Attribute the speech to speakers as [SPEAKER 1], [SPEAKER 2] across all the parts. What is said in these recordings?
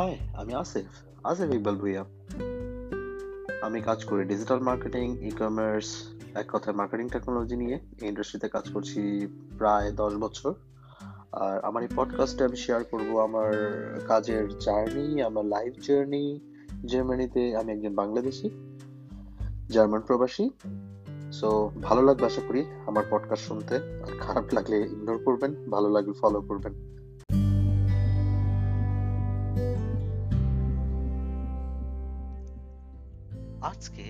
[SPEAKER 1] High, আমি আসিফ। আসিফ ইকবাল ভুইয়া। আমি কাজ করি ডিজিটাল মার্কেটিং ই কমার্স এক কথায় মার্কেটিং টেকনোলজি নিয়ে। এই ইন্ডাস্ট্রিতে কাজ করছি প্রায় দশ বছর। আর আমার এই পডকাস্টে আমি শেয়ার করব আমার কাজের জার্নি আমার লাইফ জার্নি জার্মানিতে আমি একজন বাংলাদেশি জার্মান প্রবাসী। সো ভালো লাগবে আশা করি আমার পডকাস্ট শুনতে। আর খারাপ লাগলে ইগনোর করবেন, ভালো লাগলে ফলো করবেন।
[SPEAKER 2] আজকে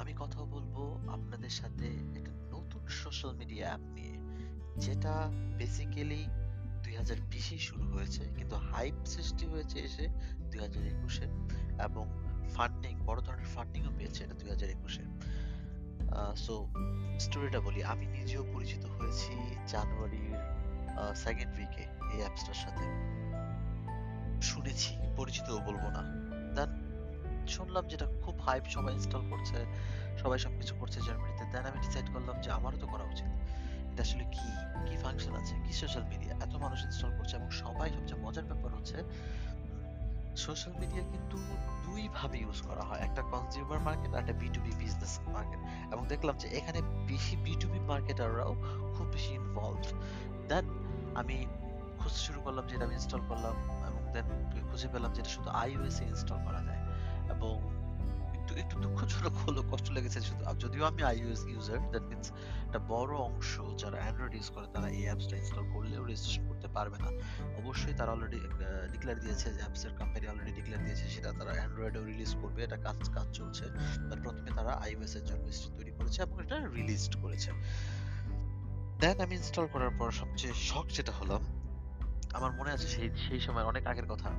[SPEAKER 2] আমি কথা বলব আপনাদের সাথে একটা নতুন সোশ্যাল মিডিয়া অ্যাপ নিয়ে, যেটা বেসিক্যালি দুই হাজার বিশে শুরু হয়েছে, কিন্তু হাইপ সৃষ্টি হয়েছে এসে দুই হাজার একুশে এবং ফান্ডিং বড় ধরনের ফান্ডিংও পেয়েছে এটা দুই হাজার একুশে। সো স্টোরিটা বলি, আমি নিজেও পরিচিত হয়েছি জানুয়ারির সেকেন্ড উইকে এই অ্যাপসটার সাথে। শুনেছি, পরিচিতও বলব না। শুনলাম যেটা খুব হাইপ সবাই ইনস্টল করছে, সবাই সবকিছু করছে জার্মানিতে দেন আমি ডিসাইড করলাম যে আমারও তো করা উচিত। এটা আসলে কি? কি ফাংশন আছে? কি সোশ্যাল মিডিয়া এত মানুষ ইনস্টল করছে এবং সবাই সবচেয়ে মজার ব্যাপার হচ্ছে সোশ্যাল মিডিয়া কিন্তু দুই ভাবে ইউজ করা হয়। একটা কনজিউমার মার্কেট আর একটা বিটুবি বিজনেস মার্কেট এবং দেখলাম যে এখানে বেশি বিটুবি মার্কেটাররাও খুব বেশি ইনভলভ দেন আমি খুঁজতে শুরু করলাম যেটা আমি ইনস্টল করলাম এবং দেন খুঁজে পেলাম যেটা শুধু আইওএস ইনস্টল করা যায়। এবং একটু একটু দুঃখজনক হলো কষ্ট লেগেছে শুধু। যদিও আমি আইওএস ইউজার দ্যাট মিন্স একটা বড় অংশ যারা অ্যান্ড্রয়েড ইউজ করে, তারা এই অ্যাপসটা ইনস্টল করলেও রেজিস্ট্রেশন করতে পারবে না। অবশ্যই তারা অলরেডি ডিক্লেয়ার দিয়েছে যে অ্যাপসের কোম্পানি অলরেডি ডিক্লেয়ার দিয়েছে, সেটা তারা অ্যান্ড্রয়েডেও রিলিজ করবে। এটা কাজ কাজ চলছে। বাট প্রথমে তারা আইওএস এর জন্য তৈরি করেছে এবং এটা রিলিজড করেছে। দেন আমি ইনস্টল করার পর সবচেয়ে শখ যেটা হলাম, আমার মনে আছে সেই সেই সময় অনেক আগের কথা।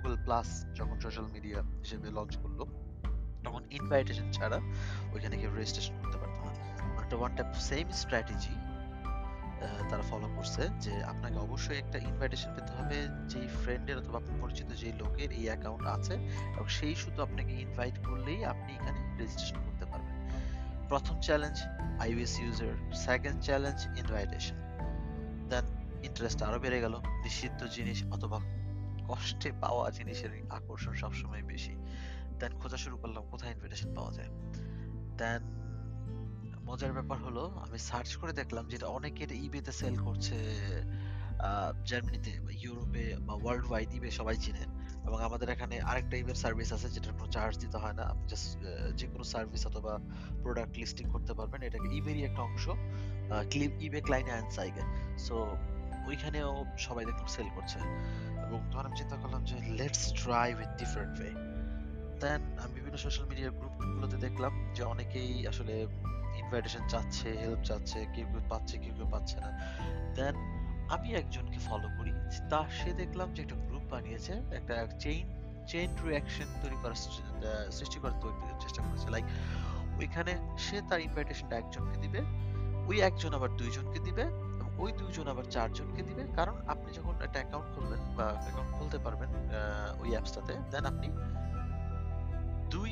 [SPEAKER 2] গুগল প্লাস যখন সোশ্যাল মিডিয়া হিসেবে লঞ্চ করল, তখন ইনভাইটেশন ছাড়া ওইখানে কেউ রেজিস্ট্রেশন করতে পারতো না। একটা ওয়ান টাইপ সেম স্ট্র্যাটেজি তারা ফলো করছে যে আপনাকে অবশ্যই একটা ইনভাইটেশন পেতে হবে যেই ফ্রেন্ডের অথবা আপনার পরিচিত যেই লোকের এই অ্যাকাউন্ট আছে এবং সেই শুধু আপনাকে ইনভাইট করলেই আপনি এখানে রেজিস্ট্রেশন করতে পারবেন। প্রথম challenge iOS user second challenge invitation then interest আরও বেড়ে গেল। নিষিদ্ধ জিনিস অথবা কষ্টে পাওয়া জিনিসের আকর্ষণ সবসময় বেশি। দেন খোঁজা শুরু করলাম, কোথায় ইনভিটেশন পাওয়া যায়? দেন মজার ব্যাপার হলো, আমি সার্চ করে দেখলাম যেটা অনেকে এটা ইবেতে সেল করছে জার্মানিতে বা ইউরোপে বা ওয়ার্ল্ড ওয়াইড ইবে সবাই চিনে। এবং আমাদের এখানে আরেকটা ইবের সার্ভিস আছে যেটার কোনো চার্জ দিতে হয় না। আপনি জাস্ট যে কোনো সার্ভিস অথবা প্রোডাক্ট লিস্টিং করতে পারবেন। এটাকে ইবেরই একটা অংশ ইবে ক্লাইনে অ্যান্সাইগে সো ওইখানেও সবাই দেখলাম সেল করছে। এবং তখন আমি চিন্তা করলাম যে let's try with different way then আমি বিভিন্ন সোশ্যাল মিডিয়া গ্রুপগুলোতে দেখলাম যে, অনেকেই আসলে ইনভাইটেশন চাচ্ছে হেল্প চাচ্ছে, কেউ কেউ পাচ্ছে, কেউ কেউ পাচ্ছে না। দেন আমি একজনকে ফলো করি। তা সে দেখলাম যে, একটা গ্রুপ বানিয়েছে, একটা চেইন চেইন রিয়াকশন তৈরি করার সৃষ্টি করার তৈরি চেষ্টা করেছে। লাইক ওইখানে সে তার ইনভাইটেশনটা একজনকে দিবে, ওই একজন আবার দুইজনকে দিবে। ওই দুইজন আবার চারজনকে দিবে কারণ আপনি যখন একটা অ্যাকাউন্ট খুলবেন বা অ্যাকাউন্ট খুলতে পারবেন ওই অ্যাপসটাতে দেন আপনি দুই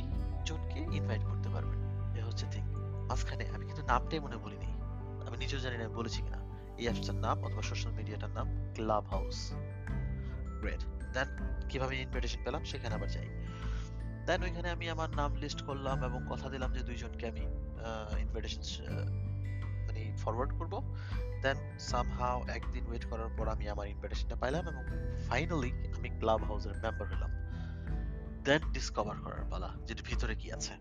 [SPEAKER 2] জনকে ইনভাইট করতে পারবেন। এ হচ্ছে থিং মাঝখানে আমি কিন্তু নামটাই মনে বলিনি আমি নিজেও জানি না বলেছি কিনা। এই অ্যাপসটার নাম অথবা সোশ্যাল মিডিয়াটার নাম ক্লাব হাউস গ্রেট দেন কীভাবে ইনভাইটেশন পেলাম সেখানে আবার যাই। দেন ওইখানে আমি আমার নাম লিস্ট করলাম এবং কথা দিলাম যে দুইজনকে আমি ইনভাইটেশন ফরওয়ার্ড করব। দেন সামহাও একদিন ওয়েট করার পর আমি আমার ইনভাইটেশনটা পাইলাম এবং ফাইনালি আমি ক্লাব হাউসের মেম্বার হলাম। দেন ডিসকভার করার পালা যেটা ভিতরে কি আছে।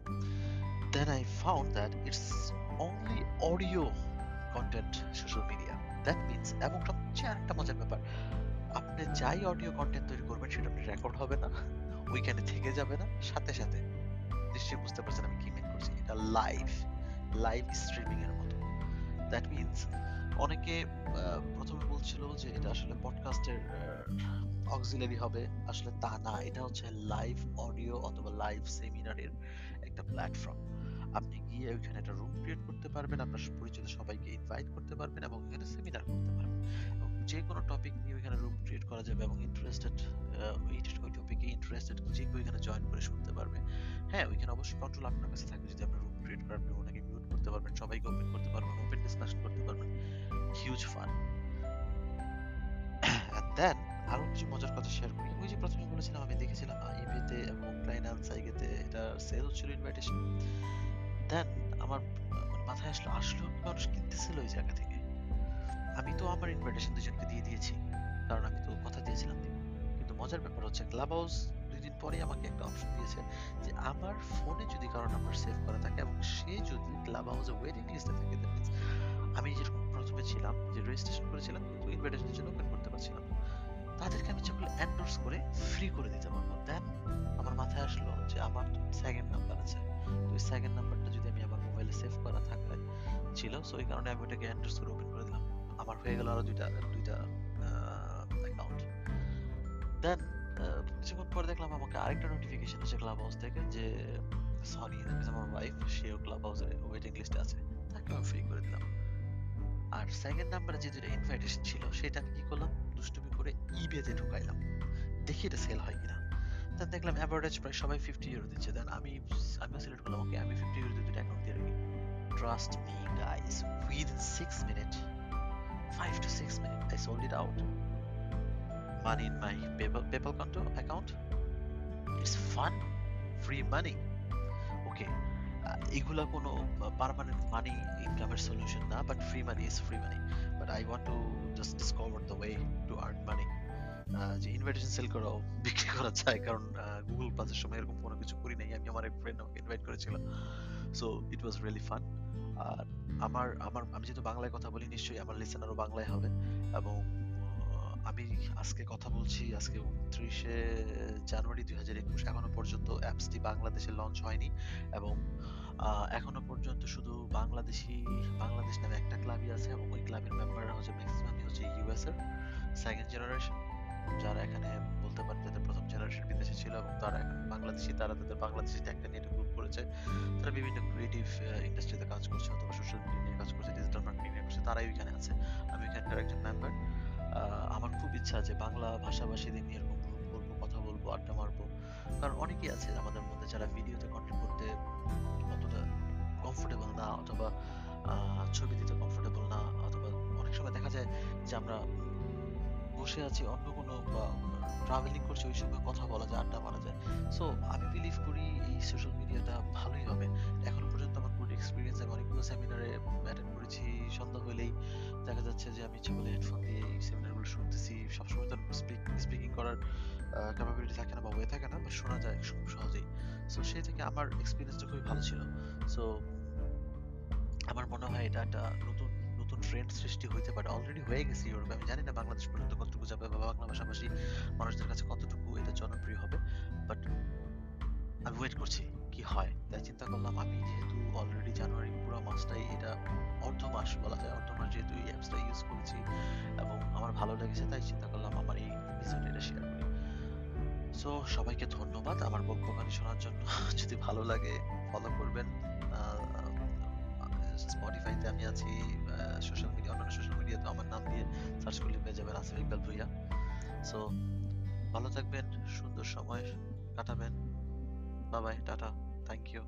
[SPEAKER 2] Then I found that it's only audio content social media that means এবং সবচেয়ে আরেকটা মজার ব্যাপার। আপনি যাই অডিও কন্টেন্ট তৈরি করবেন, সেটা আপনি রেকর্ড হবে না। ওইখানে থেকে যাবে না। সাথে সাথে। নিশ্চয়ই বুঝতে পারছেন আমি কি মিন করছি। এটা লাইভ লাইভ স্ট্রিমিং এর মতো। দ্যাট মিনস অনেকে প্রথমে বলছিল যে এটা আসলে পডকাস্টের অক্সিলারি হবে। আসলে তা না, এটা হচ্ছে লাইভ অডিও অথবা লাইভ সেমিনারের একটা প্ল্যাটফর্ম আপনি গিয়ে ওইখানে একটা রুম ক্রিয়েট করতে পারবেন, আপনার পরিচিত সবাইকে ইনভাইট করতে পারবেন এবং এখানে সেমিনার করতে পারবেন। এবং যে কোনো টপিক নিয়ে ওইখানে রুম ক্রিয়েট করা যাবে এবং ইন্টারেস্টেড ওই টপিকে ইন্টারেস্টেড যে কেউ এখানে জয়েন করে শুনতে পারবে। হ্যাঁ ওইখানে অবশ্যই কন্ট্রোল আপনার কাছে থাকবে। যদি আপনি রুম ক্রিয়েট করেন আপনি ওনাকে মিউট করতে পারবেন, সবাইকে ওপেন করতে পারবেন। ডিসকাশন করতে পারবেন। হিউজ ফান দেন আরও কিছু মজার কথা শেয়ার করি ওই যে প্রথমে বলেছিলাম, আমি দেখেছিলাম অ্যানসাইগেতে এটা সেল হচ্ছিল ইনভাইটেশন দেন আমার মানে মাথায় আসলো আসলো মানুষ কিনতেছিল ওই জায়গা থেকে। আমি তো আমার ইনভাইটেশন দুজনকে দিয়ে দিয়েছি, কারণ আমি তো কথা দিয়েছিলাম। কিন্তু মজার ব্যাপার হচ্ছে ক্লাব হাউস দুই দিন পরে আমাকে একটা অপশন দিয়েছে যে আমার ফোনে যদি কারও নাম্বার সেভ করা থাকে এবং সে যদি ক্লাব হাউসে ওয়েটিং লিস্টে থাকে যেরকম প্রথমে ছিলাম যে রেজিস্ট্রেশন করেছিলাম, কিন্তু ইনভাইটেশনের জন্য ওপেন করতে পারছিলাম তাদেরকে আমি যেগুলো এন্ডোর্স করে ফ্রি করে দিতে পারব দেন আমার মাথায় আসলো যে আমার সেকেন্ড নাম্বার আছে। তো ওই সেকেন্ড নাম্বারটা যদি আমি আমার মোবাইলে সেভ করা থাকে ছিল সো এই কারণে আমি ওটাকে এন্ডোর্স করে ওপেন করে দিলাম। আমার হয়ে গেল আরও দুইটা দুইটা অ্যাকাউন্ট দেন কিছুক্ষণ পরে দেখলাম আমাকে আরেকটা নোটিফিকেশন এসে ক্লাব হাউস থেকে যে সরি আমার ওয়াইফ সেও ক্লাব হাউসের ওয়েটিং লিস্টে আছে তাকে আমি ফ্রি করে দিলাম। আর সেকেন্ড নাম্বারে যে দুটো ইনভাইটেশন ছিল সেটা কি করলাম? দুষ্টুমি করে ইবেতে ঢুকাইলাম। দেখি এটা সেল হয় কিনা। দেন দেখলাম অ্যাভারেজ প্রায় সবাই ফিফটি ইউরো দিচ্ছে। দেন আমি আমি সিলেক্ট করলাম ওকে আমি ফিফটি ইউরো দুটো অ্যাকাউন্ট দিয়ে রাখি। Trust me guys within six minute five to six minute I sold it out money in my PayPal, PayPal account. It's fun, free money. এগুলা কোনো পার্মানেন্ট মানি ইনকামের সলিউশন না but free money is free money but I want to just discover the way to earn money যে invitation sell করা বিক্রি করা যায়, কারণ গুগল প্লাসের সময় এরকম কোনো কিছু করি নাই। আমি আমার এক ফ্রেন্ড ইনভাইট করেছিল so it was really fun আর আমার আমার, আমি যেহেতু বাংলায় কথা বলি, নিশ্চয়ই আমার লিসেনারও বাংলায় হবে। এবং আমি আজকে কথা বলছি, আজকে উনত্রিশে জানুয়ারি দুই হাজার একুশ এখনও পর্যন্ত অ্যাপসটি বাংলাদেশে লঞ্চ হয়নি এবং এখনও পর্যন্ত শুধু বাংলাদেশি, বাংলাদেশ নামে একটা ক্লাবই আছে এবং ওই ক্লাবের মেম্বাররা হচ্ছে ম্যাক্সিমামই হচ্ছে ইউএস এর সেকেন্ড জেনারেশন যারা এখানে বলতে পারেন যাদের প্রথম জেনারেশন বিদেশে ছিল এবং তারা এখন বাংলাদেশি, তারা তাদের বাংলাদেশি ট্যাগটা নিয়ে গ্রুপ করেছে। তারা বিভিন্ন ক্রিয়েটিভ ইন্ডাস্ট্রিতে কাজ করছে অথবা সোশ্যাল মিডিয়া নিয়ে কাজ করছে ডিজিটাল মার্কেটিং নিয়ে করছে, তারাই ওইখানে আছে। আমি এখানকার একজন মেম্বার আমার খুব ইচ্ছা যে বাংলা ভাষাভাষীদের নিয়ে এরকম গ্রুপ করব, কথা বলব, আড্ডা মারবো। কারণ অনেকেই আছে আমাদের মধ্যে যারা ভিডিওতে কন্টেন্ট করতে অতটা কমফোর্টেবল না অথবা ছবি দিতে কমফোর্টেবল না। অথবা অনেক সময় দেখা যায় যে আমরা বসে আছি অন্য কোনো বা ট্রাভেলিং করছি, ওই সময় কথা বলা যায়, আড্ডা মারা যায়। সো আমি বিলিভ করি এই সোশ্যাল দেখা যাচ্ছে যে আমি ইচ্ছে করলে হেডফোন দিয়ে সেমিনারগুলো শুনতেছি, সবসময় তো স্পিকিং করার ক্যাপাবিলিটি থাকে না বা ওয়ে থাকে না বা শোনা যায় খুব সহজেই। সো সেই থেকে আমার এক্সপিরিয়েন্সটা খুবই ভালো ছিল। সো আমার মনে হয় এটা একটা নতুন নতুন ট্রেন্ড সৃষ্টি হইতে পারে। অলরেডি হয়ে গেছে ইউরোপে আমি জানি না বাংলাদেশ পর্যন্ত কতটুকু যাবে বা বাংলা ভাষাভাষী মানুষদের কাছে কতটুকু এটা জনপ্রিয় হবে। বাট আমি ওয়েট করছি কি হয়। তাই চিন্তা করলাম আমি যেহেতু অলরেডি জানুয়ারি পুরো মাসটাই এটা অর্ধ মাস বলা যেহেতু এই অ্যাপসটা ইউজ করেছি এবং আমার ভালো লেগেছে, তাই চিন্তা করলাম আমার এই এপিসোড এটা শেয়ার করি। সো সবাইকে ধন্যবাদ আমার বক্তব্য শোনার জন্য। যদি ভালো লাগে ফলো করবেন। স্পটিফাইতে আমি আছি সোশ্যাল মিডিয়া অন্যান্য সোশ্যাল মিডিয়াতে আমার নাম দিয়ে সার্চ করলে পেয়ে যাবেন আসিফ ইকবাল ভুইয়া। সো ভালো থাকবেন, সুন্দর সময় কাটাবেন। Bye bye tata thank you